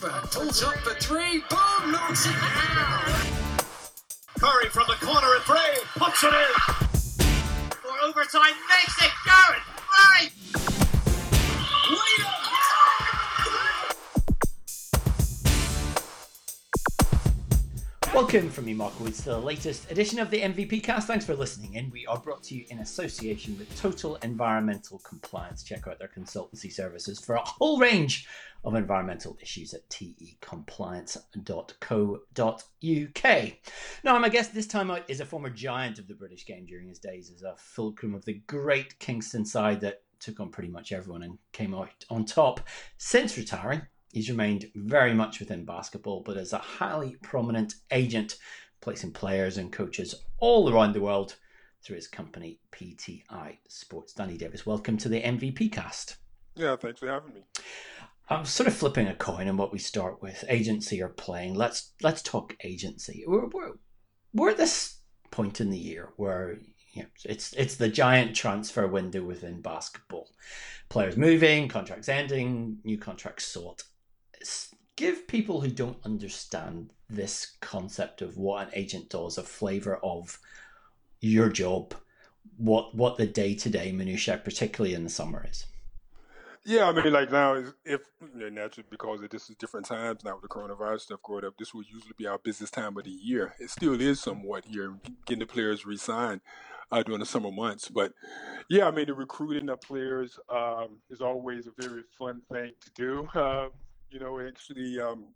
Pulls up for three. Boom! Knocks it down. Curry from the corner at three. Puts it in. For overtime, makes it Garrett. Right. Welcome from me, Mark Woods, to the latest edition of the MVP Cast. Thanks for listening in. We are brought to you in association with Total Environmental Compliance. Check out their consultancy services for a whole range of environmental issues at tecompliance.co.uk. Now, my guest this time out is a former giant of the British game during his days as a fulcrum of the great Kingston side that took on pretty much everyone and came out on top. Since retiring, He's remained very much within basketball, but as a highly prominent agent, placing players and coaches all around the world through his company PTI Sports. Danny Davis, welcome to the MVP cast. Yeah, thanks for having me. I'm sort of flipping a coin on what we start with, agency or playing. Let's let's talk agency. We're, we're, we're at this point in the year where you know, it's it's the giant transfer window within basketball. Players moving, contracts ending, new contracts sought give people who don't understand this concept of what an agent does a flavor of your job, what what the day to day minutiae, particularly in the summer, is. Yeah, I mean, like now, if you naturally because this is different times now with the coronavirus stuff growing up, this will usually be our busiest time of the year. It still is somewhat here, getting the players re-signed uh, during the summer months. But yeah, I mean, the recruiting of players um, is always a very fun thing to do. Uh, you know, actually, um,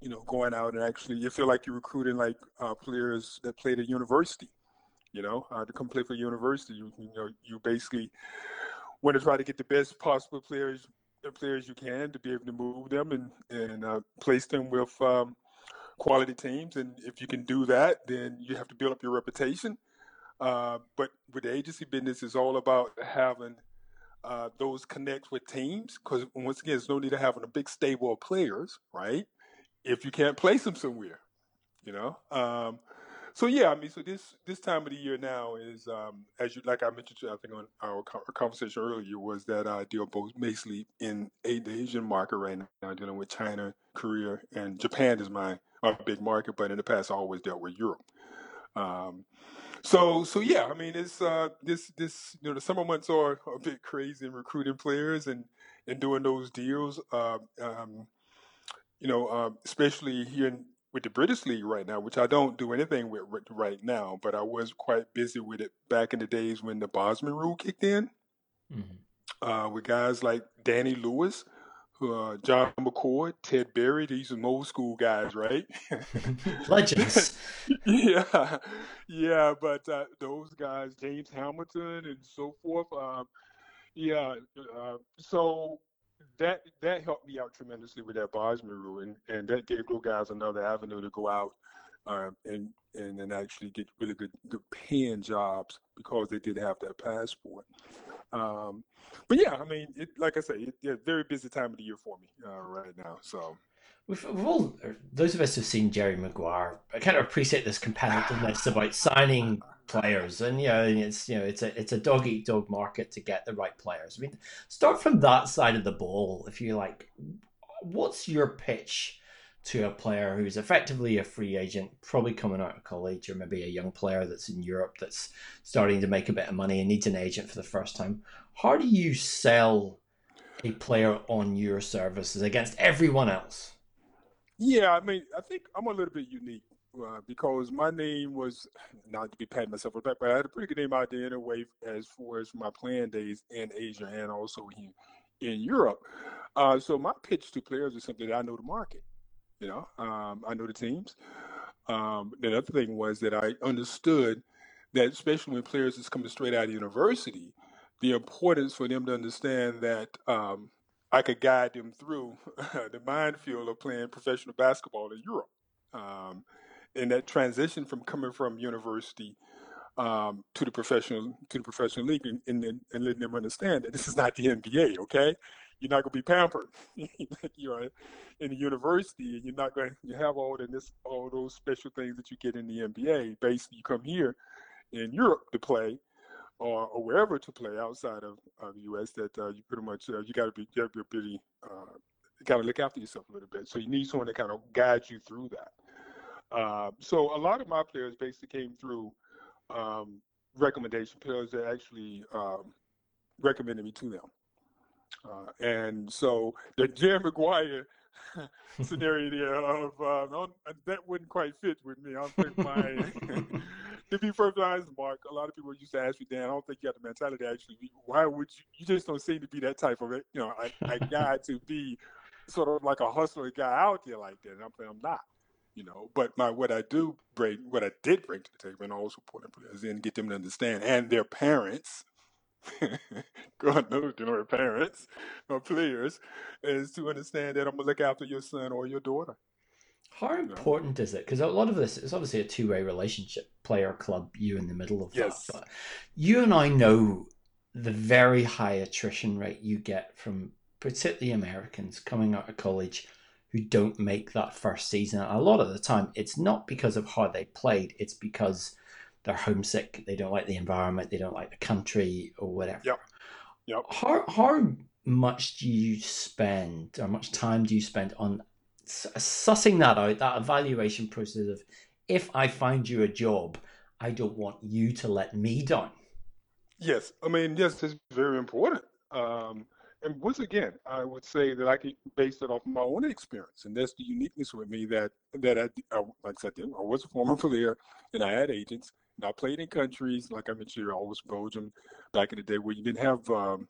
you know, going out and actually, you feel like you're recruiting like uh, players that played at university. You know, uh, to come play for university, you, you know, you basically want to try to get the best possible players, the players you can, to be able to move them and and uh, place them with um, quality teams. And if you can do that, then you have to build up your reputation. Uh, but with the agency business, it's all about having uh, those connect with teams because once again, there's no need of having a big stable of players, right? If you can't place them somewhere, you know. Um, so yeah, I mean, so this this time of the year now is um, as you like I mentioned, to, I think on our, conversation earlier was that I deal both basically in the Asian market right now, dealing with China, Korea, and Japan is my, my big market, but in the past I always dealt with Europe. Um, so so yeah, I mean it's uh this this you know the summer months are a bit crazy in recruiting players and and doing those deals. Uh, um, you know, uh, especially here in, with the British League right now, which I don't do anything with right now, but I was quite busy with it back in the days when the Bosman rule kicked in. Mm-hmm. Uh, with guys like Danny Lewis, uh, John McCord, Ted Berry. These are old school guys, right? Legends. yeah, yeah. But uh, those guys, James Hamilton and so forth. Um, yeah. Uh, so that that helped me out tremendously with that Bosman rule, and, and that gave those guys another avenue to go out uh, and and then actually get really good good paying jobs because they did have that passport. Um, but yeah, I mean, it, like I say, it, yeah, very busy time of the year for me uh, right now. So. We've, we've all, those of us who've seen Jerry Maguire, I kind of appreciate this competitiveness about signing players, and you know, it's you know, it's a it's a dog eat dog market to get the right players. I mean, start from that side of the ball, if you like. What's your pitch to a player who's effectively a free agent, probably coming out of college, or maybe a young player that's in Europe that's starting to make a bit of money and needs an agent for the first time. How do you sell a player on your services against everyone else? Yeah, I mean, I think I'm a little bit unique uh, because my name was not to be patting myself on the back, but I had a pretty good name out there anyway as far as my playing days in Asia and also in, in Europe. Uh, so my pitch to players is something that I know the market. You know, um, I know the teams. Um, the other thing was that I understood that, especially when players is coming straight out of university, the importance for them to understand that um, I could guide them through the minefield of playing professional basketball in Europe. Um, and that transition from coming from university um, to the professional to the professional league and, and, and letting them understand that this is not the NBA, okay? You're not going to be pampered. you're in the university, and you're not going to you have all this all those special things that you get in the NBA. Basically, you come here in Europe to play, or, or wherever to play outside of, of the U.S. That uh, you pretty much uh, you got to be you got to be pretty uh, kind of look after yourself a little bit. So you need someone to kind of guide you through that. Uh, so a lot of my players basically came through um, recommendation players that actually um, recommended me to them. Uh, and so the Jerry Maguire scenario there of uh, that wouldn't quite fit with me. I don't think my to be perfectly honest, Mark, a lot of people used to ask me, Dan, I don't think you have the mentality actually. Why would you? You just don't seem to be that type of, you know, a, a guy to be sort of like a hustler guy out there like that. And I'm I'm not, you know. But my what I do bring, what I did bring to the table, and also important players, and get them to understand, and their parents. God knows, you know, their parents or players, is to understand that I'm gonna look after your son or your daughter. How important is it? Because a lot of this is obviously a two way relationship player, club, you in the middle of yes. that. But you and I know the very high attrition rate you get from particularly Americans coming out of college who don't make that first season. A lot of the time, it's not because of how they played, it's because they're homesick, they don't like the environment, they don't like the country, or whatever. Yep. Yep. How, how much do you spend, or much time do you spend on sussing that out, that evaluation process of if I find you a job, I don't want you to let me down. Yes, I mean, yes, it's very important. Um, and once again, I would say that I can base it off my own experience, and that's the uniqueness with me that that I, I like I said, I was a former player, and I had agents, and I played in countries like I mentioned, I was Belgium back in the day where you didn't have um,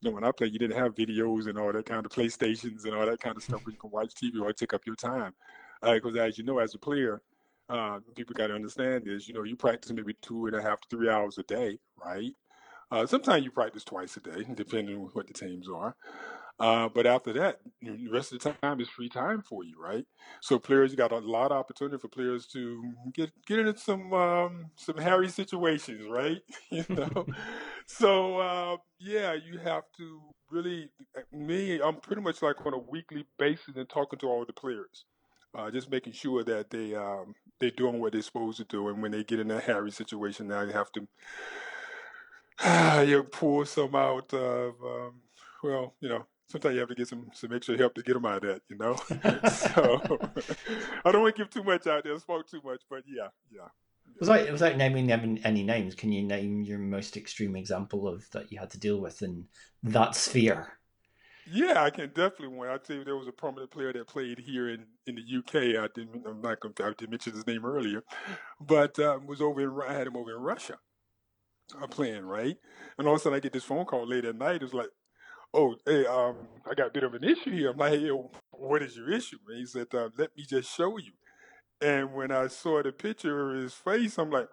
you know, when I played, you didn't have videos and all that kind of PlayStations and all that kind of stuff where you can watch TV or take up your time. Because uh, as you know, as a player, uh, people got to understand is, you know, you practice maybe two and a half to three hours a day, right? Uh, sometimes you practice twice a day, depending on what the teams are. Uh, but after that, the rest of the time is free time for you, right? So players, you got a lot of opportunity for players to get get into some um, some hairy situations, right? you know, so uh, yeah, you have to really. Me, I'm pretty much like on a weekly basis and talking to all the players, uh, just making sure that they um, they're doing what they're supposed to do, and when they get in a hairy situation, now you have to. you pull some out of um, well, you know, sometimes you have to get some some extra help to get them out of that, you know. so I don't want to give too much out there, spoke too much, but yeah, yeah. Without, without naming any names, can you name your most extreme example of that you had to deal with in that sphere? Yeah, I can definitely one. I tell you, there was a prominent player that played here in, in the UK. I didn't. I'm not going. to I didn't mention his name earlier, but um, was over in. I had him over in Russia. I'm uh, playing right, and all of a sudden I get this phone call late at night. It was like, oh, hey, um, I got a bit of an issue here. I'm like, hey, what is your issue? And he said, uh, let me just show you. And when I saw the picture of his face, I'm like,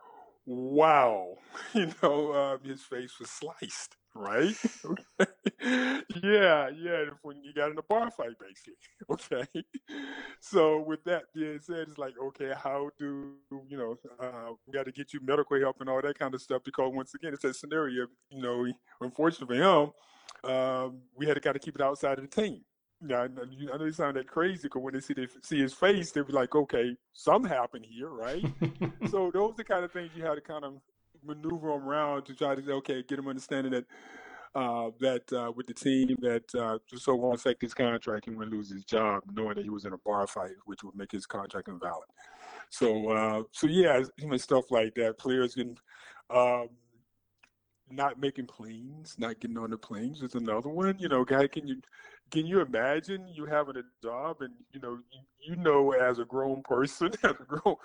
wow, you know, um, his face was sliced, right? yeah, yeah, when you got in a bar fight, basically. Okay. So with that being said, it's like, okay, how do you know? Uh, we got to get you medical help and all that kind of stuff because once again, it's a scenario. You know, unfortunately for him um, we had to kind of keep it outside of the team. Yeah, I know you sound that crazy because when they see they see his face, they be like, "Okay, something happened here, right?" so those are the kind of things you had to kind of maneuver them around to try to say, okay, get them understanding that uh, that uh, with the team that uh, so won't affect his contract, he wouldn't lose his job, knowing that he was in a bar fight, which would make his contract invalid. So, uh, so yeah, stuff like that. Players can um, not making planes, not getting on the planes is another one. You know, guy, can you can you imagine you having a job and you know you, you know as a grown person, as a grown,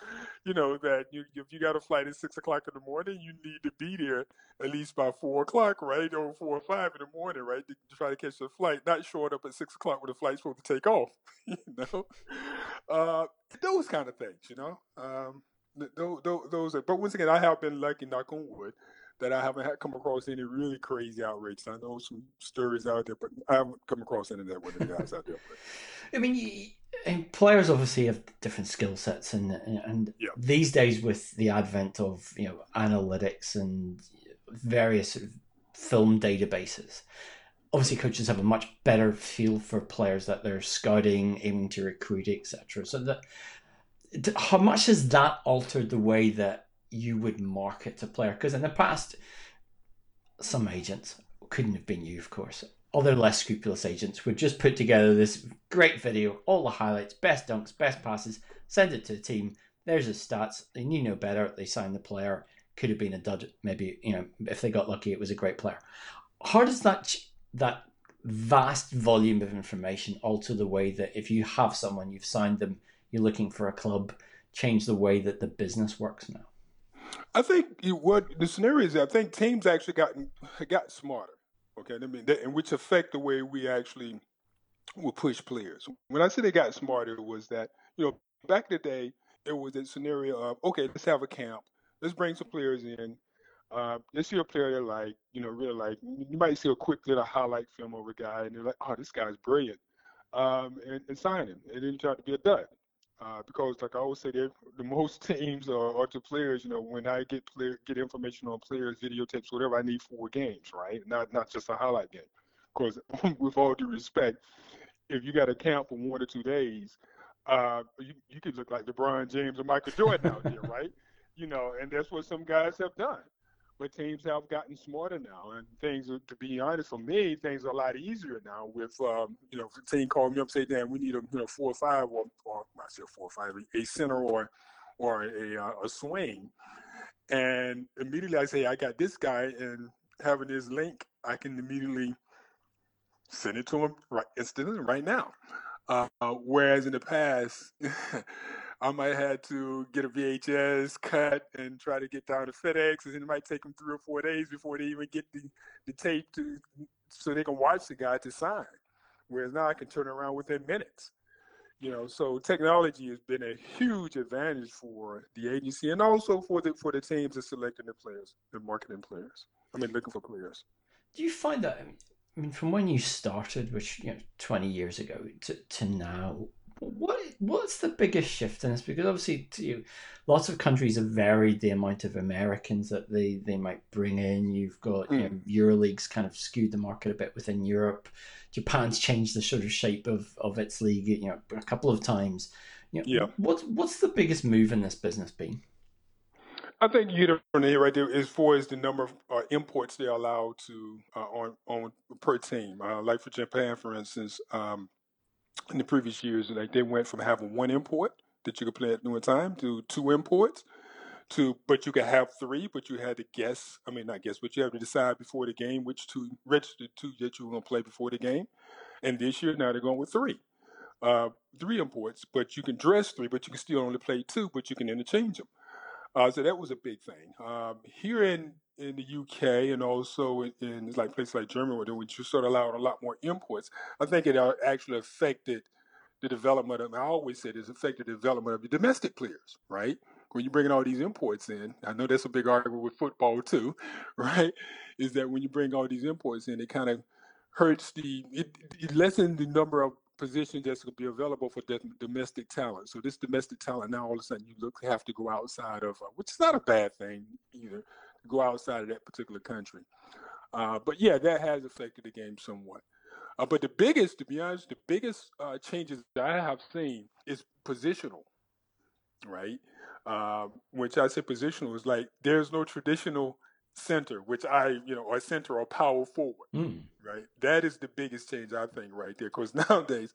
you know that you if you got a flight at six o'clock in the morning, you need to be there at least by four o'clock, right, or four or five in the morning, right, to, to try to catch the flight. Not showing up at six o'clock when the flight's supposed to take off, you know. Uh, those kind of things, you know. Um, those, those, are, but once again, I have been lucky, knock on wood that I haven't had come across any really crazy outrages. I know some stories out there, but I haven't come across any of that with the guys out there. I mean, you, players obviously have different skill sets, and and yeah. these days with the advent of you know analytics and various film databases, obviously coaches have a much better feel for players that they're scouting, aiming to recruit, etc. So that how much has that altered the way that you would market to player because in the past some agents couldn't have been you of course other less scrupulous agents would just put together this great video, all the highlights, best dunks, best passes, send it to the team. There's his stats, and you know better. They signed the player. Could have been a dud. Maybe you know if they got lucky, it was a great player. How does that that vast volume of information alter the way that if you have someone you've signed them, you're looking for a club, change the way that the business works now? I think what the scenario is. I think teams actually got got smarter. Okay, I mean, and which affect the way we actually will push players. When I say they got smarter, was that you know back in the day it was a scenario of okay, let's have a camp, let's bring some players in. Uh, let's see a player like, you know, really like, you might see a quick little highlight film of a guy and they're like, oh, this guy's brilliant. Um, and, and sign him. And then try to be a dud. Uh, because like I always say, the most teams are, are, to players. You know, when I get player, get information on players, videotapes, whatever, I need four games, right? Not not just a highlight game. Because with all due respect, if you got a camp for one or two days, uh, you you could look like LeBron James or Michael Jordan out there, right? You know, and that's what some guys have done but teams have gotten smarter now, and things. Are, to be honest, for me, things are a lot easier now. With um, you know, if a team call me up, say, "Damn, we need a you know four or five, or, or I four or five, a center or or a uh, a swing," and immediately I say, "I got this guy," and having this link, I can immediately send it to him right instantly, right now. Uh, whereas in the past. I might have to get a VHS cut and try to get down to FedEx, and it might take them three or four days before they even get the, the tape to so they can watch the guy to sign. Whereas now I can turn around within minutes. You know, so technology has been a huge advantage for the agency and also for the for the teams that selecting the players, the marketing players. I mean, looking for players. Do you find that? I mean, from when you started, which you know, twenty years ago, to to now, what what's the biggest shift in this? Because obviously, you, lots of countries have varied the amount of Americans that they, they might bring in. You've got mm. you know, EuroLeague's kind of skewed the market a bit within Europe. Japan's changed the sort of shape of, of its league, you know, a couple of times. You know, yeah. What's what's the biggest move in this business been? I think you it right there as far as the number of uh, imports they're allowed to uh, on on per team. Uh, like for Japan, for instance, um, in the previous years, like they went from having one import that you could play at one time to two imports to but you could have three, but you had to guess. I mean, not guess, but you have to decide before the game which two registered two that you were going to play before the game. And this year, now they're going with three, uh, three imports, but you can dress three, but you can still only play two, but you can interchange them. Uh, so that was a big thing. Um, here in in the UK and also in, in like places like Germany, where we just sort of allowed a lot more imports, I think it uh, actually affected the development of. I always said it's affected the development of the domestic players, right? When you're bringing all these imports in, I know that's a big argument with football too, right? Is that when you bring all these imports in, it kind of hurts the it, it lessens the number of positions that's going to be available for domestic talent. So this domestic talent now all of a sudden you look have to go outside of, uh, which is not a bad thing either go outside of that particular country. Uh, but yeah, that has affected the game somewhat. Uh, but the biggest, to be honest, the biggest uh, changes that I have seen is positional, right? Um, which I say positional is like there's no traditional center, which I, you know, or center or power forward, mm. right? That is the biggest change I think right there. Because nowadays,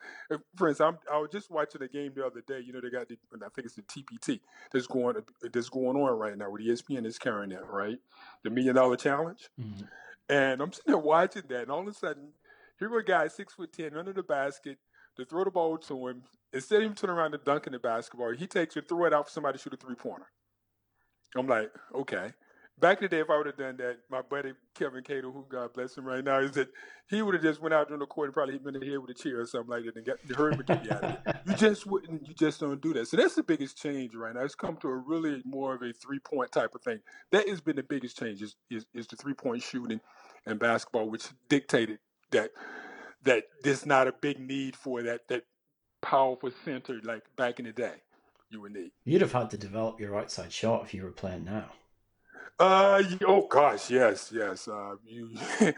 for instance, I'm, I was just watching a game the other day. You know, they got the, I think it's the TBT that's going that's going on right now with ESPN is carrying that, right? The Million Dollar Challenge, mm. and I'm sitting there watching that, and all of a sudden, here a guy six foot ten under the basket to throw the ball to him. Instead of him turning around and dunking the basketball, he takes it, throw it out for somebody to shoot a three pointer. I'm like, okay back in the day, if I would have done that, my buddy Kevin Cadle, who God bless him right now, is that he would have just went out on the court and probably hit me in the head with a chair or something like that and got heard him get out of it. You just wouldn't, you just don't do that. So that's the biggest change right now. It's come to a really more of a three point type of thing. That has been the biggest change is, is, is the three point shooting and basketball, which dictated that that there's not a big need for that that powerful center like back in the day you would need. You'd have had to develop your outside shot if you were playing now. Uh oh gosh, yes, yes. Uh, you,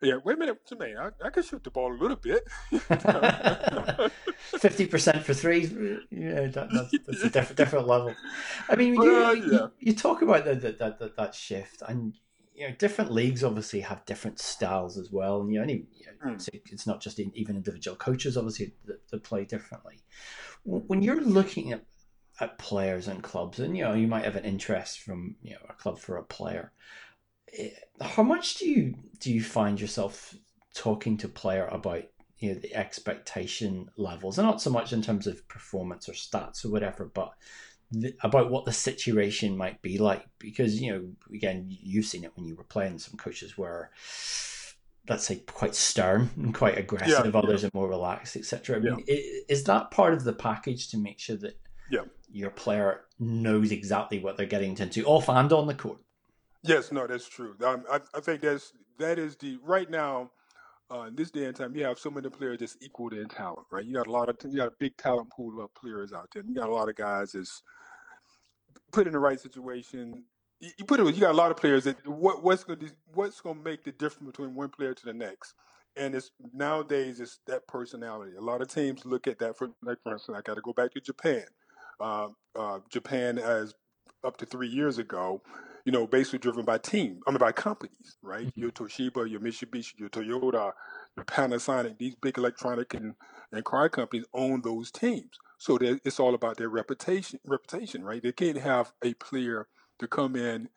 yeah. Wait a minute, man. I, I can shoot the ball a little bit. Fifty percent for three. Yeah, that, that's, that's, a different different level. I mean, you, uh, yeah. you, you, talk about the, the, that that shift, and you know, different leagues obviously have different styles as well, and you you know, Mm. it's not just in, even individual coaches obviously that, that play differently. When you're looking at at players and clubs, and you know, you might have an interest from you know a club for a player. How much do you do you find yourself talking to player about you know the expectation levels, and not so much in terms of performance or stats or whatever, but the, about what the situation might be like? Because you know, again, you've seen it when you were playing. Some coaches were, let's say, quite stern and quite aggressive. Yeah, others are more relaxed, etc. I mean, i- is that part of the package to make sure that Yeah. Your player knows exactly what they're getting into off and on the court? Yes, no, that's true. Um, I, I think that's that is the right now. Uh, in this day and time, you have so many players that's equal in talent, right? You got a lot of you got a big talent pool of players out there. You got a lot of guys that's put in the right situation. You, put it. You got a lot of players that what what's going to what's going to make the difference between one player to the next. And it's nowadays it's that personality. A lot of teams look at that for like for instance, I got to go back to Japan. Uh, uh, Japan as up to three years ago, you know, basically driven by team, I mean by companies, right? Mhm. Your Toshiba, your Mitsubishi, your Toyota, your Panasonic, these big electronic and, and car companies own those teams. So it's all about their reputation, reputation, right? They can't have a player to come in,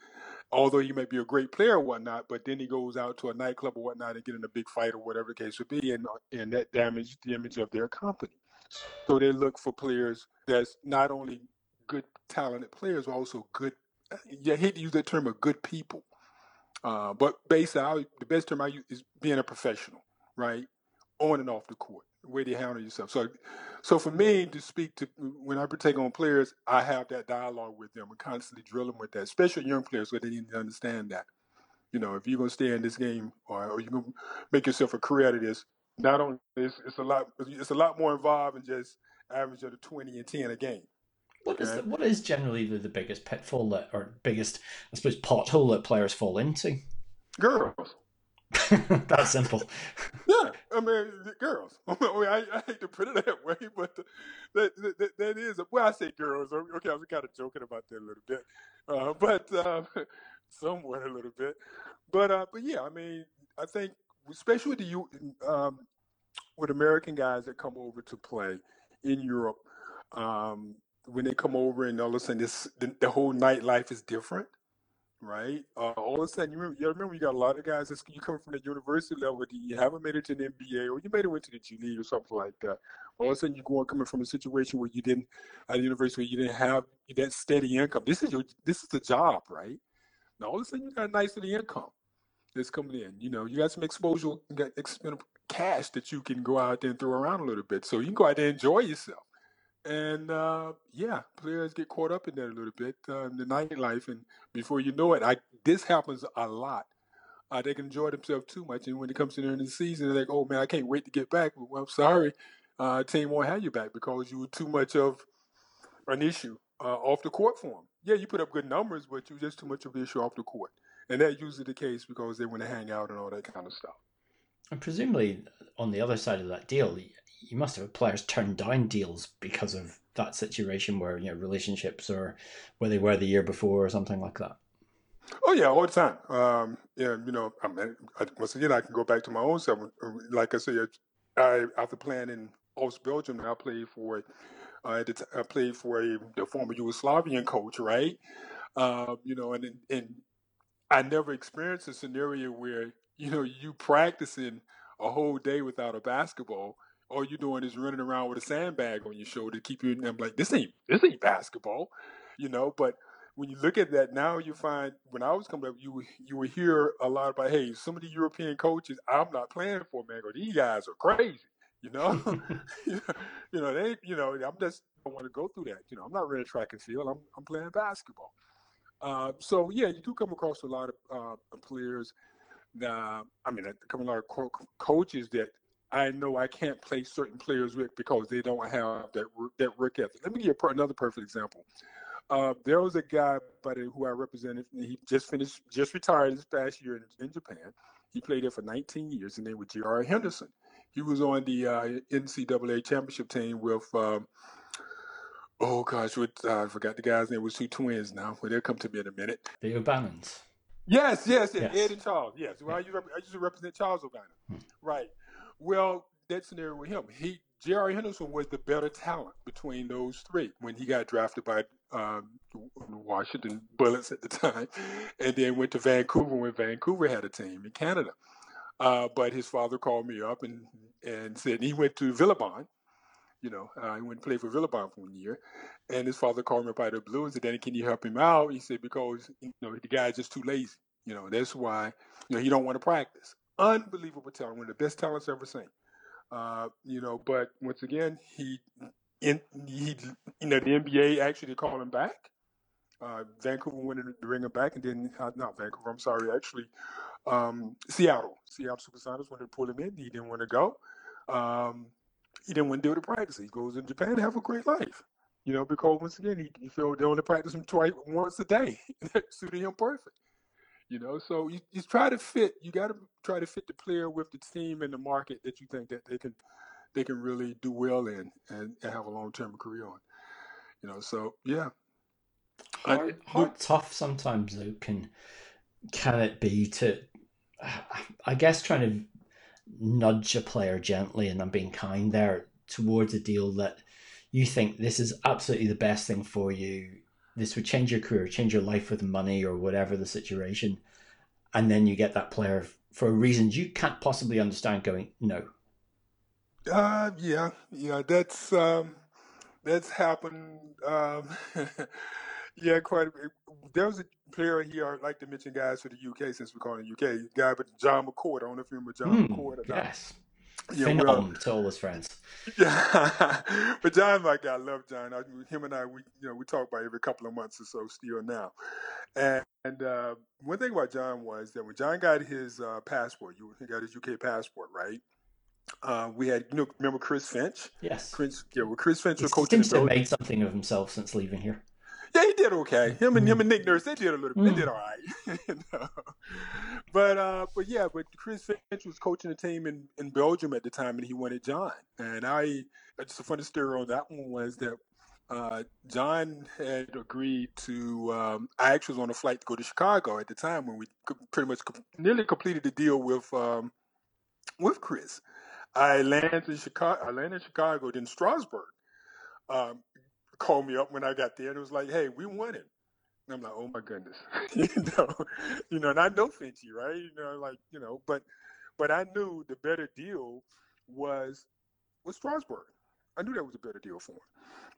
although you may be a great player or whatnot, but then he goes out to a nightclub or whatnot and get in a big fight or whatever the case would be, and and that damage the image of their company. So they look for players that's not only good, talented players, but also good. You hate to use that term of good people, uh, but basically, I, the best term I use is being a professional, right, on and off the court, the way you handle yourself. So, so for me to speak to when I take on players, I have that dialogue with them and constantly drill them with that, especially young players, so they need to understand that. You know, if you're gonna stay in this game or, or you're gonna make yourself a career out of this, not only it's, it's a lot, it's a lot more involved than just average of the twenty and ten a game. What is Okay. the, what is generally the, the biggest pitfall that, or biggest, I suppose, pothole that players fall into? Girls. That's simple. Yeah, I mean, girls. I, mean, I, I hate to put it that way, but that that, that, that is. Well, I say girls. Okay, I was kind of joking about that a little bit, uh, but uh, somewhat a little bit. But uh, but yeah, I mean, I think especially with the U- um, with American guys that come over to play in Europe, um, when they come over and all of a sudden this the, the whole nightlife is different right? Uh, all of a sudden, you remember, you remember you got a lot of guys that you come from the university level, you haven't made it to the NBA, or you made it went to the G League or something like that. All of a sudden, you're going coming from a situation where you didn't at the university where you didn't have that steady income. This is your this is the job, right? Now all of a sudden, you got a nice income that's coming in. You know, you got some exposure, you got expendable cash that you can go out there and throw around a little bit, so you can go out there and enjoy yourself. And uh, yeah, players get caught up in that a little bit uh, in the nightlife, and before you know it, I this happens a lot. Uh, they can enjoy themselves too much, and when it comes to the end of the season, they're like, "Oh man, I can't wait to get back." Well, I'm sorry, uh, team won't have you back because you were too much of an issue uh, off the court for them. Yeah, you put up good numbers, but you were just too much of an issue off the court, and that's usually the case because they want to hang out and all that kind of stuff. And presumably, on the other side of that deal, you must have players turn down deals because of that situation where you know relationships or where they were the year before or something like that. Oh yeah, all the time. Um, yeah, you know, I mean, I, once again, I can go back to my own self. Like I said, I after playing in Oost Belgium, I played for, uh, at the t- I played for a, the former Yugoslavian coach, right? Uh, you know, and and I never experienced a scenario where you know you practicing a whole day without a basketball. All you're doing is running around with a sandbag on your shoulder to keep you. And I'm like, this ain't this ain't basketball, you know. But when you look at that now, you find when I was coming up, you you would hear a lot about, hey, some of the European coaches, I'm not playing for, man. Or these guys are crazy, you know. you know, they, you know, I'm just I want to go through that. You know, I'm not running track and field. I'm I'm playing basketball. Uh, so yeah, you do come across a lot of uh, players. That, I mean, I come a lot of co- coaches that I know I can't play certain players with because they don't have that that work ethic. Let me give you another perfect example. Uh, there was a guy the, who I represented. He just finished, just retired this past year in, in Japan. He played there for 19 years, and name was J.R. Henderson. He was on the uh, NCAA championship team with, um, oh gosh, with, uh, I forgot the guy's name. It was two twins now. Well, they'll come to me in a minute. The O'Bannons. Yes, yes, yes, Yes. Ed and Charles. Yes. Well, I used to, I used to represent Charles O'Bannon. Hmm. Right. Well, that scenario with him, he J.R. Henderson was the better talent between those three when he got drafted by um, Washington Bullets at the time, and then went to Vancouver when Vancouver had a team in Canada. Uh, but his father called me up and and said he went to Villabon. You know, he went to play for Villabon for one year, and his father called me up the blue and said, "Danny, can you help him out?" He said, "Because you know the guy's just too lazy. You know, that's why you know he don't want to practice. Unbelievable talent, one of the best talents I've ever seen. Uh, you know, but once again, he in he you know the NBA actually called him back. Uh, Vancouver wanted to bring him back, and then uh, not Vancouver. I'm sorry, actually, um, Seattle. Seattle Supersonics wanted to pull him in. He didn't want to go. Um, he didn't want to do the practice. He goes in Japan to have a great life. You know, because once again, he, he felt they only practice him twice, once a day. that suited him perfect. You know, so you, you try to fit. You got to try to fit the player with the team and the market that you think that they can they can really do well in and, and have a long term career on. You know, so yeah. Hard tough sometimes though can can it be to I guess trying to nudge a player gently and I'm being kind there towards a deal that you think this is absolutely the best thing for you. This would change your career, change your life with money or whatever the situation. And then you get that player for reasons you can't possibly understand going, no. Uh, yeah, yeah, that's um, that's happened. Um, yeah, quite. A bit. There was a player here. I'd like to mention guys for the UK since we're calling UK. Guy, but John McCord. I don't know if you remember John Hmm, McCord. or not. yes. Yeah, Phenom well, to all his friends. yeah, but John, my guy, I love John. I, him and I, we you know we talk about every couple of months or so still now. And, and uh, one thing about John was that when John got his uh, passport, you he got his UK passport, right? Uh, we had you know remember Chris Finch. Yes. Chris, yeah, well, Chris Finch was coaching seems to have made something of himself since leaving here. Yeah, he did okay. Him and him Mm. and Nick Nurse, they did a little. Bit. They Mm. did all right. But uh, but yeah, but Chris Finch was coaching a team in, in Belgium at the time, and he wanted John. And I just a funny story on that one was that uh, John had agreed to. Um, I actually was on a flight to go to Chicago at the time when we pretty much nearly completed the deal with um, with Chris. I landed in Chicago. I landed in Chicago, then Strasbourg. Um, called me up when I got there and it was like, "Hey, we won it." And I'm like, "Oh my goodness," you know, you know, and I know Finchy, right? You know, like you know, but but I knew the better deal was was Strasbourg. I knew that was a better deal for him,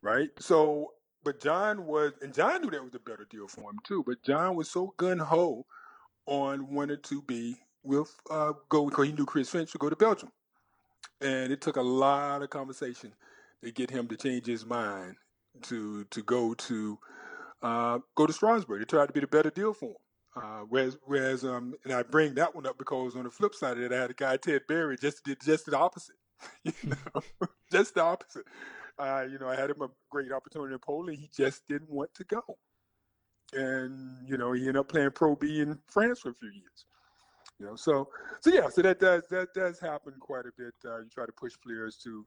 right? So, but John was, and John knew that was a better deal for him too. But John was so gun ho on wanting to be with uh, go because he knew Chris Finch would go to Belgium, and it took a lot of conversation to get him to change his mind to to go to uh, go to Strasbourg. It turned out to be the better deal for him. Uh, whereas, whereas, um, and I bring that one up because on the flip side of it, I had a guy Ted Berry just did just the opposite. You know, just the opposite. Uh, you know, I had him a great opportunity in Poland. He just didn't want to go, and you know, he ended up playing Pro B in France for a few years. You know, so so yeah, so that does that does happen quite a bit. Uh, you try to push players to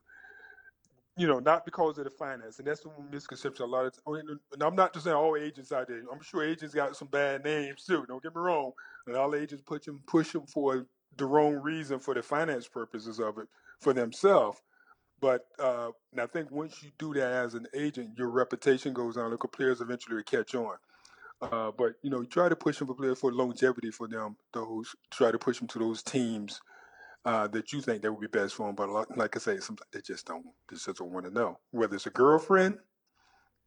you know, not because of the finance, and that's the misconception. A lot of, mean, and I'm not just saying all agents out there. I'm sure agents got some bad names too. Don't get me wrong. And all agents push them, push them for the wrong reason for the finance purposes of it for themselves. But uh, and I think once you do that as an agent, your reputation goes on. Look, players eventually will catch on. Uh, but you know, you try to push them for players for longevity for them. Those try to push them to those teams uh, that you think that would be best for them. But like, like I say, sometimes they just don't. They just don't want to know. Whether it's a girlfriend,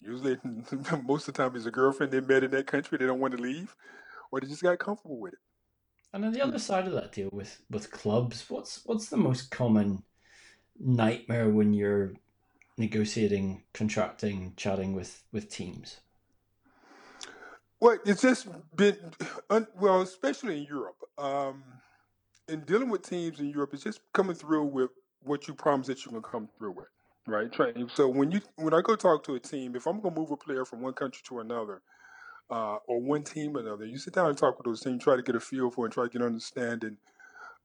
usually most of the time it's a girlfriend they met in that country. They don't want to leave, or they just got comfortable with it. And on the other side of that deal with with clubs, what's what's the most common nightmare when you're negotiating, contracting, chatting with with teams? Well, it's just been well, especially in Europe. Um, in dealing with teams in Europe, it's just coming through with what you promise that you're gonna come through with, right? So when you when I go talk to a team, if I'm gonna move a player from one country to another, uh, or one team another, you sit down and talk with those teams, try to get a feel for, and try to get an understanding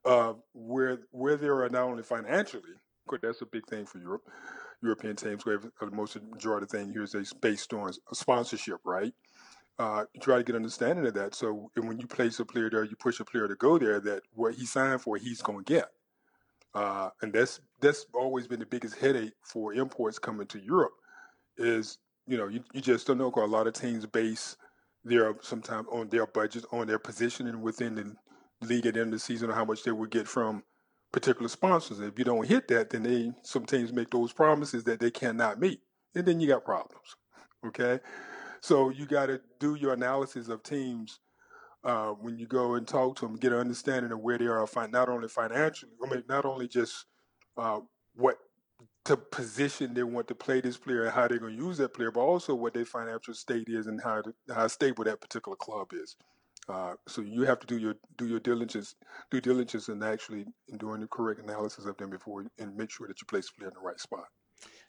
of where where they are not only financially, because that's a big thing for Europe, European teams. Where the most majority thing here is based on sponsorship, right? Uh, try to get understanding of that. So when you place a player there, you push a player to go there. That what he signed for, he's going to get. Uh, and that's that's always been the biggest headache for imports coming to Europe. Is you know you, you just don't know. Cause a lot of teams base their sometimes on their budgets, on their positioning within the league at the end of the season, or how much they would get from particular sponsors. If you don't hit that, then they some teams make those promises that they cannot meet, and then you got problems. Okay, so you got to do your analysis of teams uh, when you go and talk to them, get an understanding of where they are, not only financially, I mean, not only just uh, what to position they want to play this player and how they're going to use that player, but also what their financial state is and how to, how stable that particular club is. Uh, so you have to do your do your diligence, due diligence, and actually doing the correct analysis of them before and make sure that you place the player in the right spot.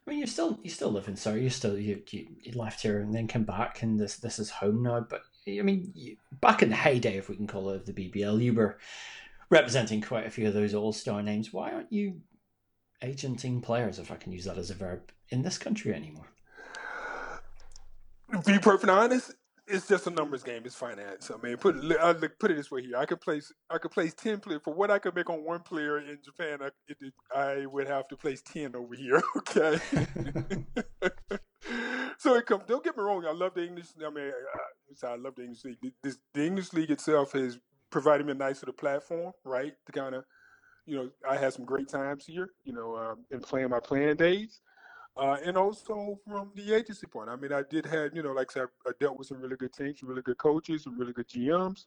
I mean, you still you still live in Surrey. You still you, you, you left here and then came back, and this this is home now. But I mean, you, back in the heyday, if we can call it, of the BBL, you were representing quite a few of those all star names. Why aren't you agenting players, if I can use that as a verb, in this country anymore? Be perfectly honest, it's just a numbers game. It's finance. I mean, put it, I put it this way here. I could place I could place ten players for what I could make on one player in Japan. I, it, I would have to place ten over here. Okay. so it comes. Don't get me wrong. I love the English. I mean, I, I love the English league. This, the English league itself has provided me a nice little platform, right? To kind of, you know, I had some great times here. You know, um, in playing my playing days. Uh, and also from the agency point. I mean, I did have, you know, like I said, I dealt with some really good teams, some really good coaches, some really good GMs,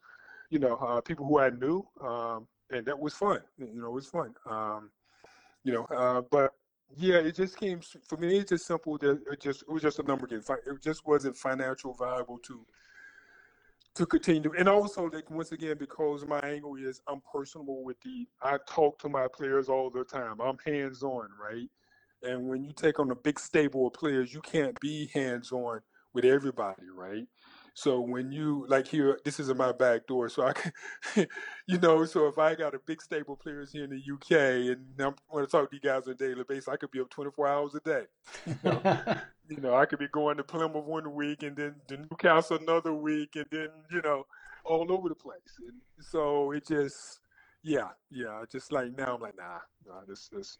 you know, uh, people who I knew, um, and that was fun. You know, it was fun. Um, you know, uh, but yeah, it just came for me. It's just simple that it just it was just a number game. It just wasn't financial viable to to continue. And also, like once again, because my angle is I'm personable with the. I talk to my players all the time. I'm hands on, right? And when you take on a big stable of players, you can't be hands on with everybody, right? So when you like here, this is in my back door, so I can, you know, so if I got a big stable of players here in the UK and I'm going to talk to you guys on a daily basis, I could be up 24 hours a day. You know, you know I could be going to Plymouth one week and then to Newcastle another week and then you know all over the place. And so it just, yeah, yeah, just like now I'm like, nah, nah, this this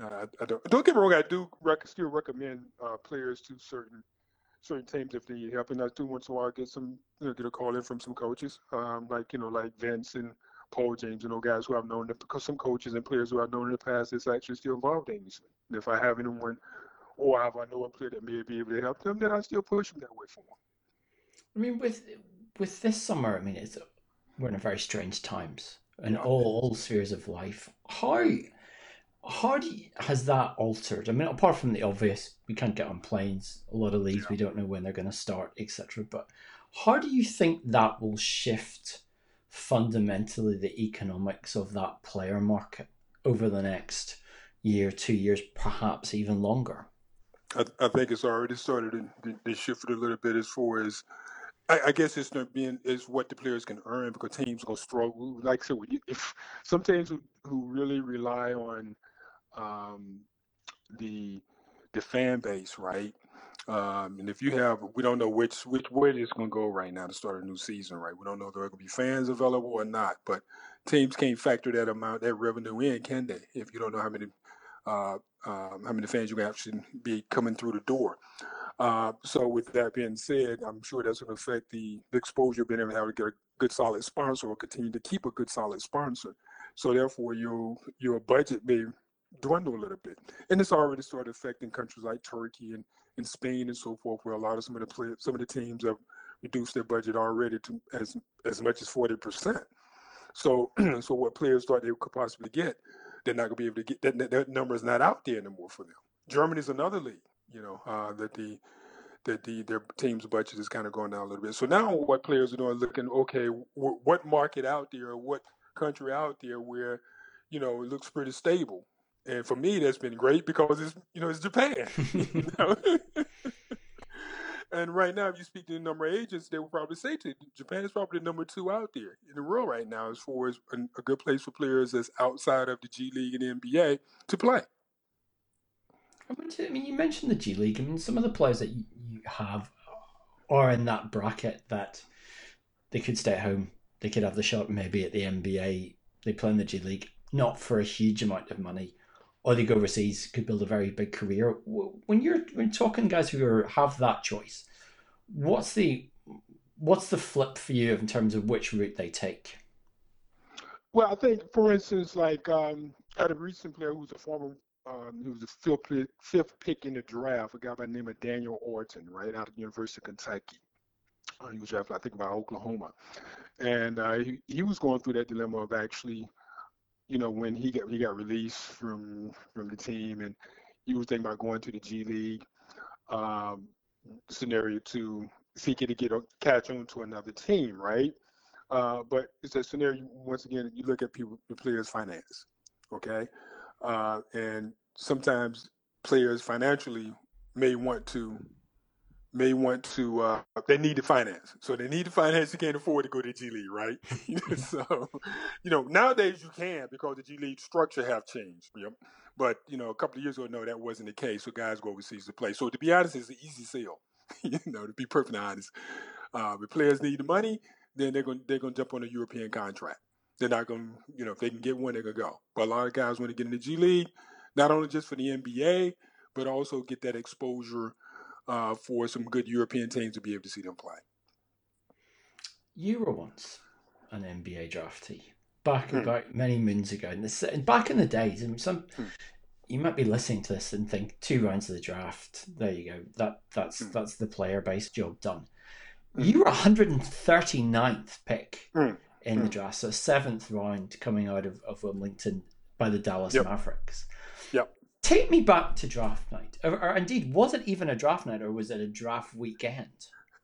I, I don't, don't get me wrong. I do rec- still recommend uh, players to certain certain teams if they need help, and I do once in a while get some you know, get a call in from some coaches, um, like you know like Vince and Paul James and those guys who I've known. Because some coaches and players who I've known in the past is actually still involved in this. And if I have anyone, or if I know a player that may be able to help them, then I still push them that way for them. I mean, with with this summer, I mean, it's we're in very strange times in yeah. all, all spheres of life. How how you, has that altered? I mean, apart from the obvious, we can't get on planes. A lot of leagues, yeah. we don't know when they're going to start, etc. But how do you think that will shift fundamentally the economics of that player market over the next year, two years, perhaps even longer? I, I think it's already started to, shift a little bit as far as I, I, guess it's not being is what the players can earn because teams gonna struggle. Like I said, if some teams who, who really rely on um, the the fan base, right? Um, and if you have, we don't know which which way it's going to go right now to start a new season, right? We don't know if there are going to be fans available or not, but teams can't factor that amount, that revenue in, can they? If you don't know how many uh, um, how many fans you actually be coming through the door. Uh, so with that being said, I'm sure that's going to affect the, the exposure being able to, to get a good solid sponsor or continue to keep a good solid sponsor. So therefore, your your budget may dwindle a little bit. And it's already started affecting countries like Turkey and, and Spain and so forth, where a lot of some of the play, some of the teams have reduced their budget already to as as much as forty percent. So so what players thought they could possibly get, they're not gonna be able to get that that number is not out there anymore for them. Germany's another league, you know, uh, that the that the their team's budget is kind of going down a little bit. So now what players are doing, looking okay, w- what market out there, what country out there where you know it looks pretty stable and for me, that's been great because it's you know it's Japan. you know? and right now, if you speak to the number of agents, they will probably say to you, Japan is probably the number two out there in the world right now as far as a, a good place for players that's outside of the G League and the NBA to play. I mean, you mentioned the G League. I mean, some of the players that you, you have are in that bracket that they could stay at home, they could have the shot maybe at the NBA, they play in the G League, not for a huge amount of money, or they go overseas, could build a very big career. When you're when talking guys who have that choice, what's the what's the flip for you in terms of which route they take? Well, I think, for instance, like um, had a recent player who's a former, um, who was a fifth, fifth pick in the draft, a guy by the name of Daniel Orton, right out of the University of Kentucky. Uh, he was drafted, I think, by Oklahoma, and uh, he he was going through that dilemma of actually, you know, when he got he got released from from the team, and he was thinking about going to the G League. Um, scenario to seeking to get a catch on to another team, right? Uh, but it's a scenario. Once again, you look at people, the players' finance, okay, uh, and sometimes players financially may want to may want to uh, they need to finance so they need to finance you can't afford to go to g league right so you know nowadays you can because the g league structure have changed yep. but you know a couple of years ago no that wasn't the case so guys go overseas to play so to be honest it's an easy sale you know to be perfectly honest uh, if players need the money then they're going they're going to jump on a European contract. They're not going to, you know, if they can get one, they're going to go. But a lot of guys want to get in the G League, not only just for the NBA, but also get that exposure uh, for some good European teams to be able to see them play. You were once an NBA draftee back hmm. about many moons ago, and, this, and back in the days, and some. Hmm. You might be listening to this and think two rounds of the draft. There you go. That that's hmm. that's the player based job done. You were 139th pick mm. in mm. the draft, so seventh round coming out of, of Wilmington by the Dallas yep. Mavericks. Yep. Take me back to draft night. Or, or, indeed, was it even a draft night or was it a draft weekend?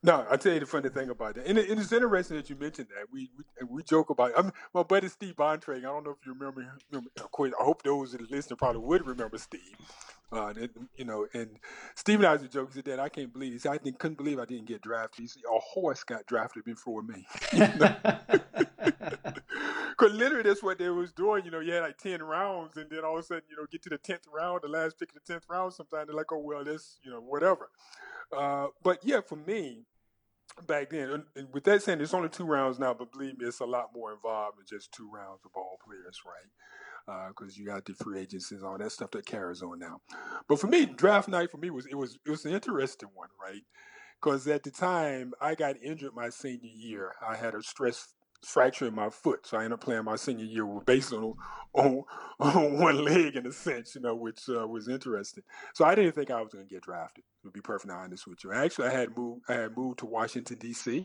No, I'll tell you the funny thing about that. And, it, it's interesting that you mentioned that. We we, we joke about it. I mean, my buddy Steve Bontrager, I don't know if you remember him. Of course, I hope those that listen probably would remember Steve. Uh, and, you know, and Steve and I was a joke. He said, "Dad, I can't believe." He said, "I didn't, couldn't believe I didn't get drafted." He said, "A horse got drafted before me." Because literally, that's what they was doing. You know, you had like ten rounds, and then all of a sudden, you know, get to the tenth round, the last pick of the tenth round. Sometimes they're like, "Oh well, this, you know, whatever." Uh, but yeah, for me, back then, and, with that saying, it's only two rounds now, but believe me, it's a lot more involved than just two rounds of ball players, right? because uh, you got the free agents and all that stuff that carries on now. But for me, draft night for me was it was it was an interesting one, right? Because at the time I got injured my senior year. I had a stress fracture in my foot, so I ended up playing my senior year with based on on, on one leg in a sense, you know, which uh, was interesting. So I didn't think I was going to get drafted. To be perfectly honest with you, actually, I had moved I had moved to Washington D.C.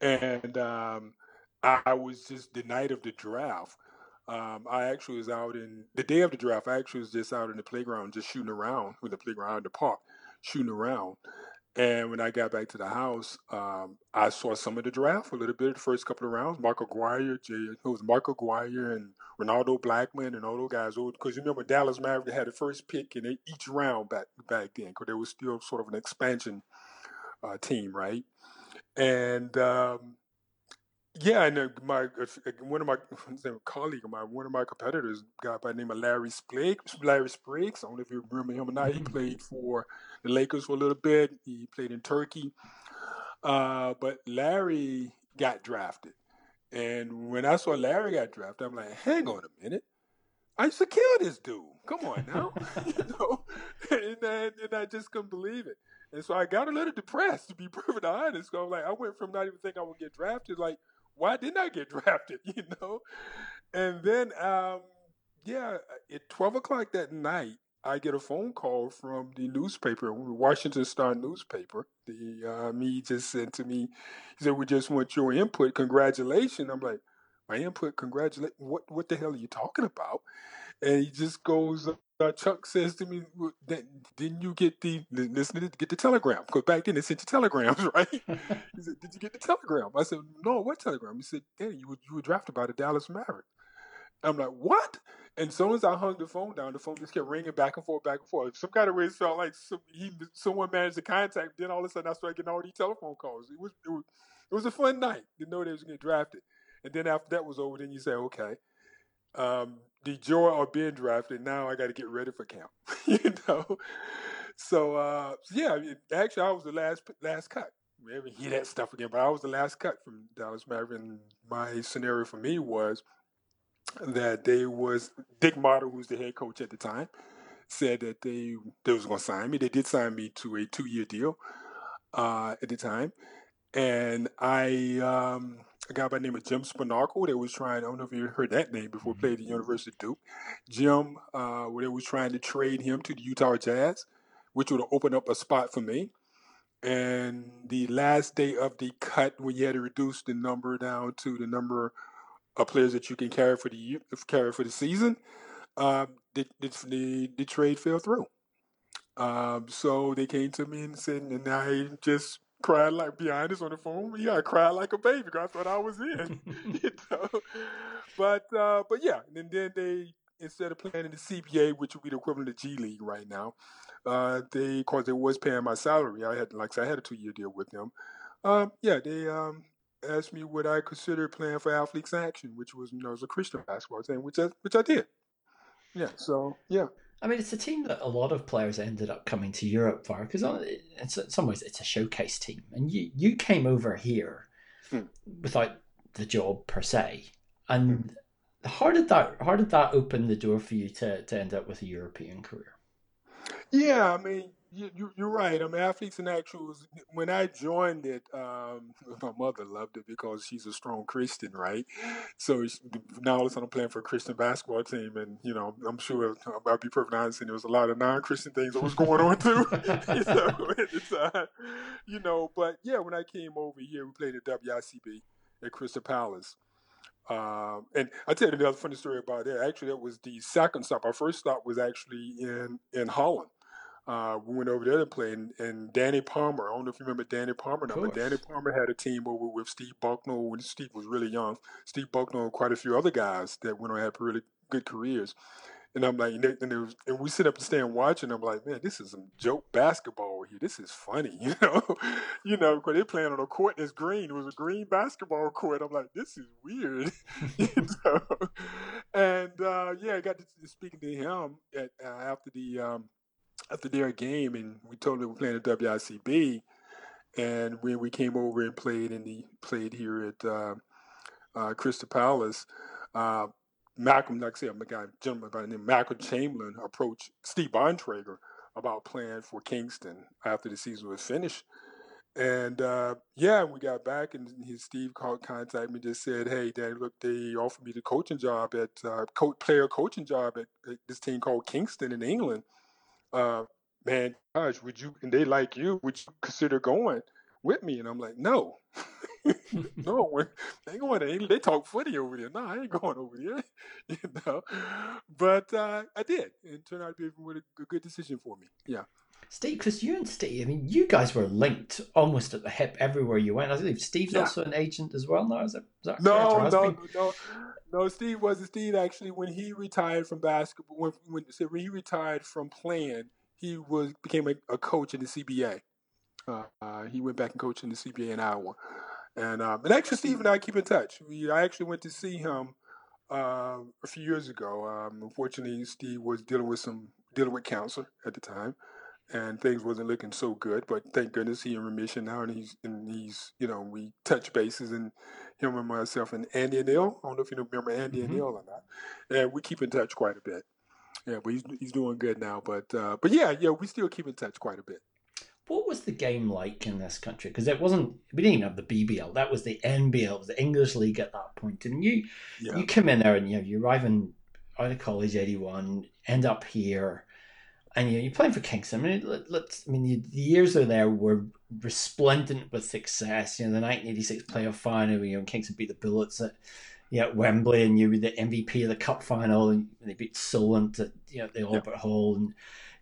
and um, I, I was just the night of the draft. Um, I actually was out in the day of the draft. I actually was just out in the playground, just shooting around with the playground in the park, shooting around. And when I got back to the house, um, I saw some of the draft, a little bit the first couple of rounds. Mark Aguirre, Jay, it was Mark Aguirre and Rolando Blackman and all those guys. Because you remember Dallas Maverick had the first pick in each round back back then, because there was still sort of an expansion uh, team, right? And um, yeah, and uh, my uh, one of my colleague, my one of my competitors, guy by the name of Larry Spriggs. Larry Spriggs. I don't know if you remember him or not. He mm-hmm. played for the Lakers for a little bit. He played in Turkey, uh, but Larry got drafted. And when I saw Larry got drafted, I'm like, hang on a minute. I used to kill this dude. Come on now, you know. And, then, and I just couldn't believe it. And so I got a little depressed, to be perfectly honest. So I'm like, I went from not even thinking I would get drafted, like why didn't I get drafted? You know, and then um, yeah, at twelve o'clock that night, I get a phone call from the newspaper, Washington Star newspaper. The uh, me just said to me, he said, "We just want your input. Congratulations." I'm like, "My input? Congratulate? What? What the hell are you talking about?" And he just goes, uh, Chuck says to me, well, "Didn't you get the listen to get the telegram? Because back then they sent you telegrams, right?" he said, "Did you get the telegram?" I said, "No, what telegram?" He said, "Yeah, you were, you were drafted by the Dallas Mavericks." I'm like, "What?" And as soon as I hung the phone down, the phone just kept ringing back and forth, back and forth. Some kind of way it felt like some, he, someone managed to contact. Then all of a sudden, I started getting all these telephone calls. It was it was it was a fun night to know they was going to get drafted. And then after that was over, then you say, "Okay." Um, the joy of being drafted. Now I got to get ready for camp, you know. So uh, yeah, actually, I was the last last cut. we ever hear that stuff again. But I was the last cut from Dallas Maverick, and my scenario for me was that they was Dick Motta, who's the head coach at the time, said that they they was going to sign me. They did sign me to a two year deal uh, at the time, and I um, a guy by the name of Jim Spanarkel that was trying. I don't know if you heard that name before. Played at the University of Duke. Jim, uh, where they was trying to trade him to the Utah Jazz, which would open up a spot for me. And the last day of the cut, when you had to reduce the number down to the number of players that you can carry for the year, carry for the season, um, the, the, the trade fell through. Um, so they came to me and said, and I just cried like behind us on the phone. Yeah, I cried like a baby I thought I was in. you know? But uh, but yeah, and then they instead of playing in the CBA, which would be the equivalent of G League right now, uh, they because they was paying my salary. I had like I, said, I had a two year deal with them. Um, yeah, they um, asked me would I consider playing for Athletes Action, which was you know was a Christian basketball team, which I, which I did. Yeah, so yeah. I mean, it's a team that a lot of players ended up coming to Europe for because in some ways it's a showcase team, and you you came over here hmm. without the job per se, and hmm. how did that how did that open the door for you to to end up with a European career? Yeah, I mean, you, you, are right. I mean, Athletes Action was when I joined it. Um, my mother loved it because she's a strong Christian, right? So now all of a sudden I'm playing for a Christian basketball team, and you know, I'm sure I'll be perfectly honest, and there was a lot of non-Christian things that was going on too. so the time, you know, but yeah, when I came over here, we played at WICB at Crystal Palace. Um, and I tell you another funny story about that. Actually, that was the second stop. Our first stop was actually in in Holland uh, we went over there to play, and, and, Danny Palmer. I don't know if you remember Danny Palmer now, but Danny Palmer had a team over with Steve Bucknall when Steve was really young. Steve Bucknall and quite a few other guys that went on have really good careers. And I'm like, and, they, and, was, and we sit up and stand watching. I'm like, man, this is some joke basketball here. This is funny, you know, you know, because they're playing on a court that's green. It was a green basketball court. I'm like, this is weird, you know. And uh, yeah, I got to speaking to him at, uh, after the um, after their game, and we told them we were playing at WICB, and when we came over and played and the played here at uh, uh, Crystal Palace, uh, Malcolm, like I said, a guy, gentleman by the name Malcolm Chamberlain approached Steve Bontrager about playing for Kingston after the season was finished. And uh, yeah, we got back, and his Steve called, contacted me, just said, "Hey, Dad, look, they offered me the coaching job at uh, co- player coaching job at, at, this team called Kingston in England." Uh, man, gosh, would you, and they like you, would you consider going with me? And I'm like, no, no, they going to, they talk footy over there. No, I ain't going over there, you know. But uh, I did. It turned out to be a good decision for me. Yeah. Steve, because you and Steve, I mean, you guys were linked almost at the hip everywhere you went. I believe Steve's yeah. also an agent as well now. Is that, is that no, no, no, no. Steve wasn't. Steve actually, when he retired from basketball, when when, so when he retired from playing, he was became a, a coach in the CBA. Uh, uh, he went back and coached in the CBA in Iowa, and um, and actually, Steve and I keep in touch. We I actually went to see him uh, a few years ago. Um, unfortunately, Steve was dealing with some dealing with cancer at the time and things wasn't looking so good. But thank goodness he in remission now, and he's and he's you know we touch bases and him and myself and Andy and Neil. I don't know if you remember Andy mm-hmm. and Neil or not, and we keep in touch quite a bit. Yeah, but he's he's doing good now. But uh, but yeah, yeah, we still keep in touch quite a bit. What was the game like in this country? Because it wasn't we didn't even have the BBL. That was the NBL, it was the English League at that point. And you yeah. you come in there and you know you arrive in out of college eighty one, end up here and you know, you're playing for Kingston. I mean, let, us I mean, you, the years are there were resplendent with success. You know, the 1986 playoff final, you know, Kingston beat the Bullets at, you know, Wembley, and you were the MVP of the cup final, and they beat Solent at you know the Albert. Hall, and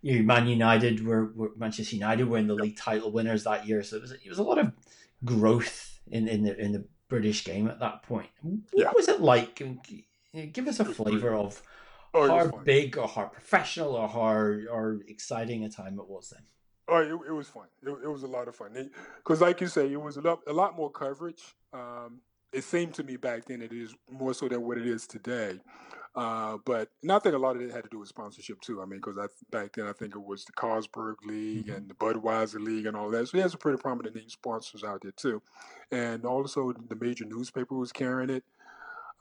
you know, Man United were, were, Manchester United were in the league title winners that year. So it was it was a lot of growth in in the in the British game at that point. What yeah. was it like? Give us a flavour of oh, how big or how professional or how or exciting a time it was then. Oh, it, it was fun. It, it, was a lot of fun because, like you say, it was a lot, a lot more coverage. Um, it seemed to me back then it is more so than what it is today. Uh, but and I think a lot of it had to do with sponsorship too. I mean, because back then I think it was the Carlsberg League mm-hmm. and the Budweiser League and all that. So he has some pretty prominent name sponsors out there too, and also the major newspaper was carrying it.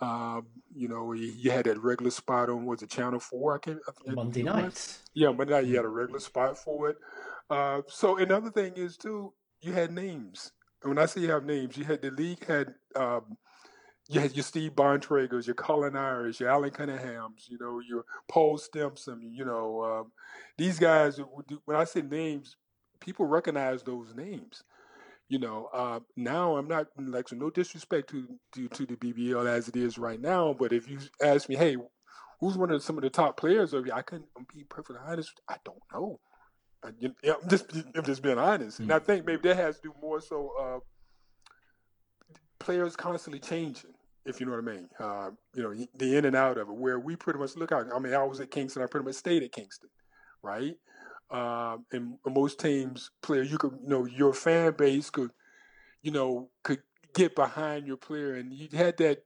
Um, you know, he, he, had that regular spot on was it Channel Four? I can't. I Monday nights. Yeah, Monday night. You had a regular spot for it. Uh, so another thing is too, you had names. And when I say you have names, you had the league had um, you had your Steve Bontragers, your Colin Irish, your Alan Cunninghams, you know, your Paul Stimpson, you know, um, these guys. When I say names, people recognize those names. You know, uh, now I'm not like so no disrespect to, to to the BBL as it is right now, but if you ask me, hey, who's one of some of the top players of you? I couldn't be perfectly honest. I don't know. I, you, I'm just I'm just being honest, mm-hmm. and I mm. think maybe that has to do more so. Uh, players constantly changing, if you know what I mean. Uh, you know, the in and out of it. Where we pretty much look out. I mean, I was at Kingston. I pretty much stayed at Kingston, right? Um, and most teams, player, you could, you know, your fan base could, you know, could get behind your player, and you had that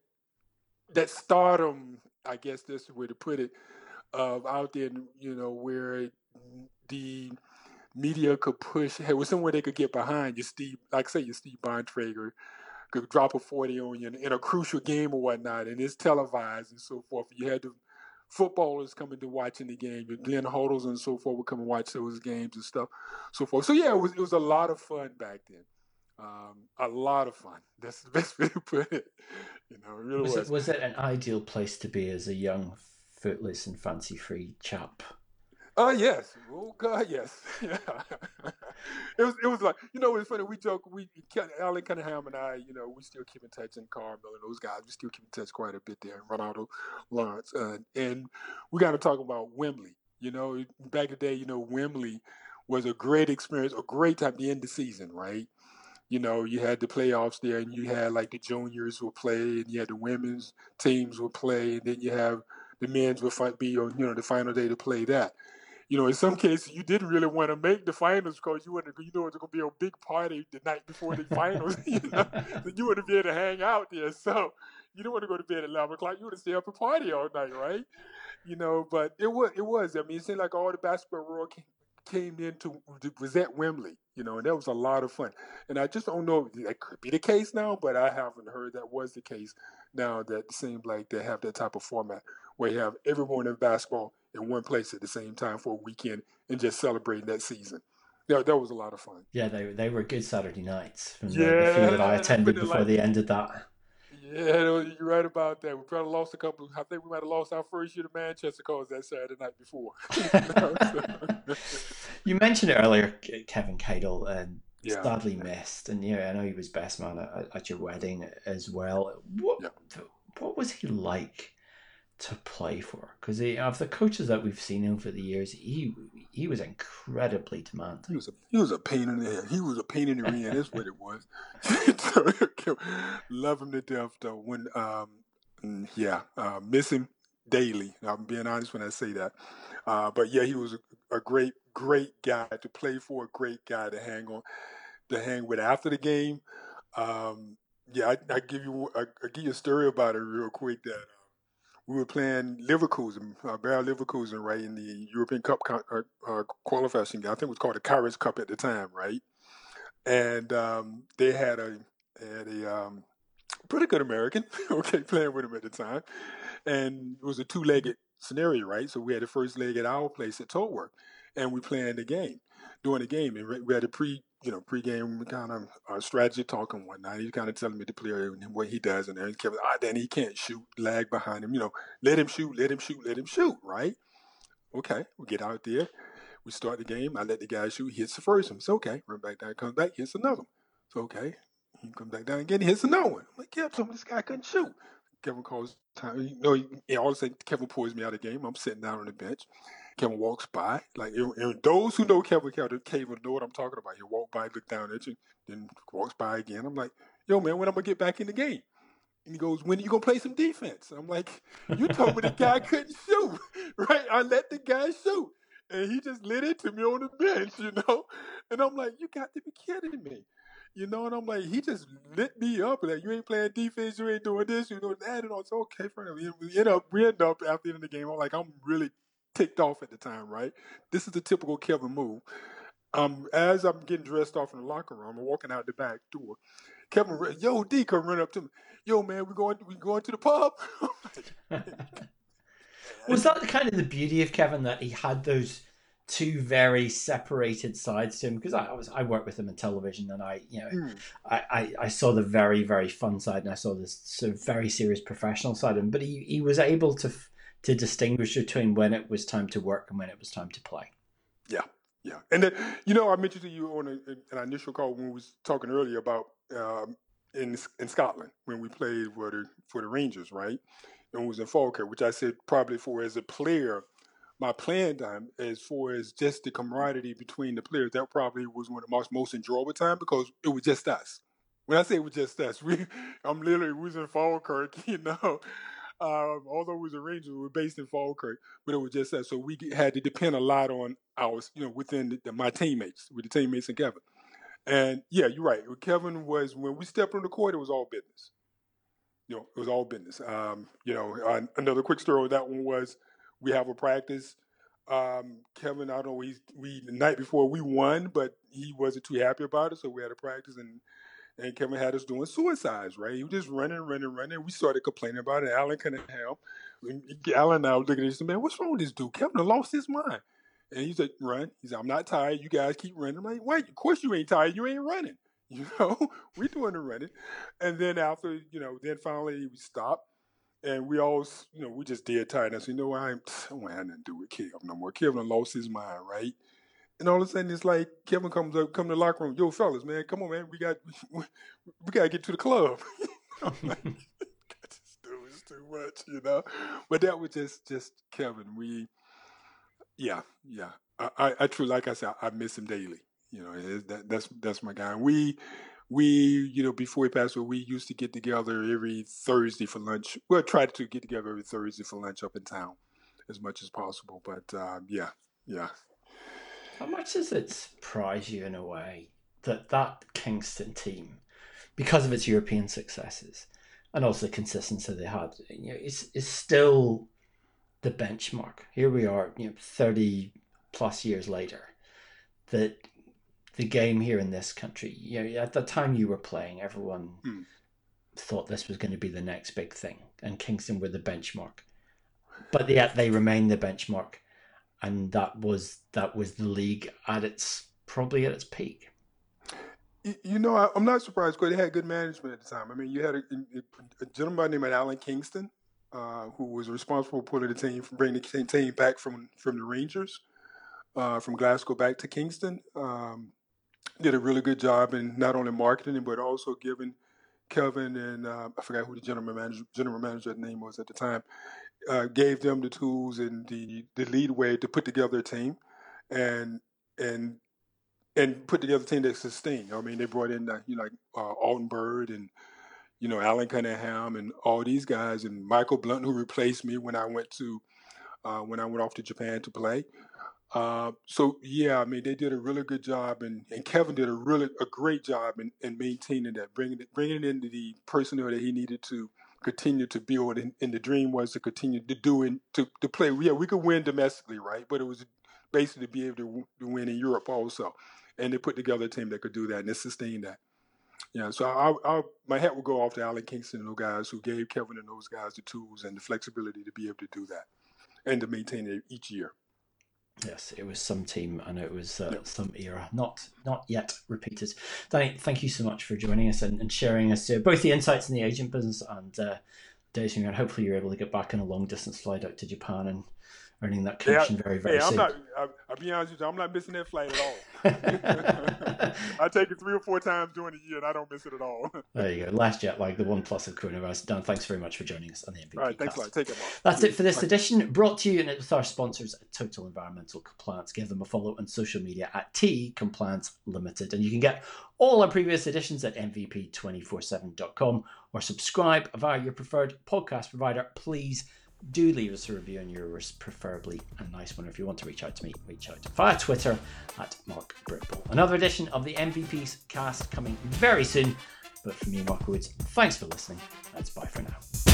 that stardom. I guess that's the way to put it. Of out there, you know, where the media could push. Hey, was somewhere they could get behind you, Steve. Like I say, you Steve Bontrager could drop a 40 on you in, in a crucial game or whatnot, and it's televised and so forth. You had the footballers coming to watching the game, Glenn Hoddles and so forth would come and watch those games and stuff, so forth. So yeah, it was it was a lot of fun back then. Um, a lot of fun. That's the best way to put it. You know, it really was. Was it, was it an ideal place to be as a young, footless and fancy-free chap? Oh yes. Oh God, yes. Yeah. it was. It was like you know. It's funny. We joke. We Alan Cunningham and I. You know, we still keep in touch, and Carmel and those guys. We still keep in touch quite a bit there. and Ronaldo, Lawrence, uh, and we got to talk about Wembley. You know, back in the day, you know, Wembley was a great experience, a great time to end the season, right? You know, you had the playoffs there, and you had like the juniors would play, and you had the women's teams would play, and then you have the men's would fight, be on you know the final day to play that you know, in some cases, you didn't really want to make the finals because you to you know, it's going to be a big party the night before the finals. you know, so you to be able to hang out there. So you don't want to go to bed at eleven o'clock. You want to stay up and party all night, right? You know, but it was, it was. I mean, it seemed like all the basketball world came, came into was at Wembley, you know, and that was a lot of fun. And I just don't know that could be the case now, but I haven't heard that was the case now. That it seems like they have that type of format where you have everyone in basketball in one place at the same time for a weekend and just celebrating that season. Yeah, that was a lot of fun. Yeah, they they were good Saturday nights from the, yeah, the few that I attended before like, they ended that. Yeah, you're right about that. We probably lost a couple. I think we might have lost our first year to Manchester because that Saturday night before. you mentioned it earlier, Kevin Cadle, and um, yeah. sadly missed. And yeah, I know he was best man at, at your wedding as well. What yeah. what was he like to play for because of the coaches that we've seen over the years, he he was incredibly demanding. He was a he was a pain in the head. He was a pain in the rear. That's what it was. Love him to death though. When um yeah, uh, miss him daily. I'm being honest when I say that. Uh, but yeah, he was a, a, great great guy to play for. A great guy to hang on to hang with after the game. Um, yeah, I, I give you I, I give you a story about it real quick that we were playing Leverkusen, uh, Bayer Leverkusen, right, in the European Cup uh, uh, qualification game. I think it was called the Korać Cup at the time, right? And um, they had a had a um, pretty good American, okay, playing with him at the time. And it was a two legged scenario, right? So we had the first leg at our place at Tolworth, and we playing the game, doing the game, and we had a pre you know, pregame kind of uh, strategy talk and whatnot. He's kind of telling me the player what he does, and Kevin, ah, then he can't shoot, lag behind him. You know, let him shoot, let him shoot, let him shoot. Right? Okay, we get out there, we start the game. I let the guy shoot. Hits the first one. It's okay. Run back down, comes back, hits another one. It's okay. He comes back down again, hits another one. I'm like, yeah, some this guy couldn't shoot. Kevin calls time. You know, all of a sudden Kevin pulls me out of the game. I'm sitting down on the bench. Kevin walks by. Like and, and those who know Kevin, Kevin, Kevin know what I'm talking about. He walk by, look down at you, then walks by again. I'm like, yo, man, when I'm gonna get back in the game? And he goes, when are you gonna play some defense? I'm like, you told me the guy couldn't shoot, right? I let the guy shoot, and he just lit into me on the bench, you know. And I'm like, you got to be kidding me You know, and I'm like, he just lit me up. Like, you ain't playing defense, you ain't doing this, you doing that, and I was okay for him. We end up, we end up after the end of the game. I'm like, I'm really ticked off at the time, right? This is the typical Kevin move. Um, as I'm getting dressed off in the locker room, I'm walking out the back door. Kevin, yo, D, come run up to me. Yo, man, we going, we going to the pub. Was that kind of the beauty of Kevin that he had those two very separated sides to him? Because I, I, was I worked with him in television, and I you know mm. I, I, I saw the very very fun side, and I saw this sort of very serious professional side of him. But he, he was able to to distinguish between when it was time to work and when it was time to play. Yeah, yeah, and then you know I mentioned to you on a, an initial call when we was talking earlier about um, in in Scotland when we played for the for the Rangers, right? And was in Falkirk, which I said probably for as a player, my playing time as far as just the camaraderie between the players, that probably was one of the most most enjoyable time because it was just us. When I say it was just us, we I'm literally we was in Falkirk, you know. Um, although we was a Rangers, we were based in Falkirk, but it was just us. So we had to depend a lot on our, you know, within the, the, my teammates, with the teammates and Kevin. And yeah, you're right. Kevin was when we stepped on the court, it was all business. You know, it was all business. Um, you know, another quick story with that one was we have a practice. Um, Kevin, I don't know, we, we the night before we won, but he wasn't too happy about it, so we had a practice and and Kevin had us doing suicides, right? He was just running, running, running. We started complaining about it. Alan Cunningham, Alan and I were looking at this man, what's wrong with this dude? Kevin lost his mind. And he said, run. He said, I'm not tired. You guys keep running. I'm like, wait, of course you ain't tired. You ain't running. You know, we doing the running. And then after, you know, then finally we stopped. And we all, you know, we just dead tired. I said, you know, I, I don't to do with Kevin no more. Kevin lost his mind, right? And all of a sudden, it's like Kevin comes up, come to the locker room. Yo, fellas, man, come on, man. We got, we, we got to get to the club. I'm like, this dude is too much, you know. But that was just, just Kevin. We, yeah, yeah. I, I, I truly, like I said, I miss him daily. You know, that, that's that's my guy. We we you know before he passed away, we used to get together every Thursday for lunch. We well, try to get together every Thursday for lunch up in town as much as possible. But uh, yeah, yeah. How much does it surprise you in a way that that Kingston team, because of its European successes and also the consistency they had, you know, is is still the benchmark. Here we are, you know, 30 plus years later, that the game here in this country, you know, at the time you were playing, everyone mm. thought this was going to be the next big thing, and Kingston were the benchmark. But yet they remain the benchmark, and that was that was the league at its probably at its peak. You know, I, am not surprised because they had good management at the time. I mean, you had a, a gentleman named Alan Kingston, uh, who was responsible for pulling the team, from bringing the team back from from the Rangers, uh, from Glasgow back to Kingston. Um, did a really good job in not only marketing but also giving Kevin and uh, I forgot who the general manager general manager name was at the time, uh, gave them the tools and the the lead way to put together a team, and and and put together a team that sustained. I mean, they brought in uh, you know like uh, Alton Byrd and you know, Alan Cunningham and all these guys, and Michael Blunt, who replaced me when I went to uh, when I went off to Japan to play. Uh, so yeah, I mean, they did a really good job, and, and Kevin did a really a great job in, in maintaining that, bringing bringing into the personnel that he needed to continue to build. And, and the dream was to continue to do and to to play. Yeah, we could win domestically, right? But it was basically to be able to, to win in Europe also. And they put together a team that could do that and they sustained that. Yeah, so I, I, my hat would go off to Alan Kingston and those guys who gave Kevin and those guys the tools and the flexibility to be able to do that and to maintain it each year. Yes, it was some team and it was uh, some era, not not yet repeated. Danny, thank you so much for joining us and, and sharing us uh, both the insights in the agent business and uh, dating. And hopefully, you're able to get back on a long distance flight out to Japan and earning that commission yeah, very, very yeah, soon. I'm not, I, will be honest with you, I'm not missing that flight at all. I take it three or four times during the year and I don't miss it at all. there you go. Last jet, like the one plus of coronavirus. Dan, thanks very much for joining us on the MVP. All right, thanks a lot. Take it, Mark. That's it for this edition. Brought to you and with our sponsors at Total Environmental Compliance. Give them a follow on social media at T Compliance Limited. And you can get all our previous editions at MVP247.com or subscribe via your preferred podcast provider. Please do leave us a review on yours, preferably a nice one. If you want to reach out to me, reach out via Twitter at Mark Britball. Another edition of the MVPs cast coming very soon. But from me, Mark Woods, thanks for listening. That's bye for now.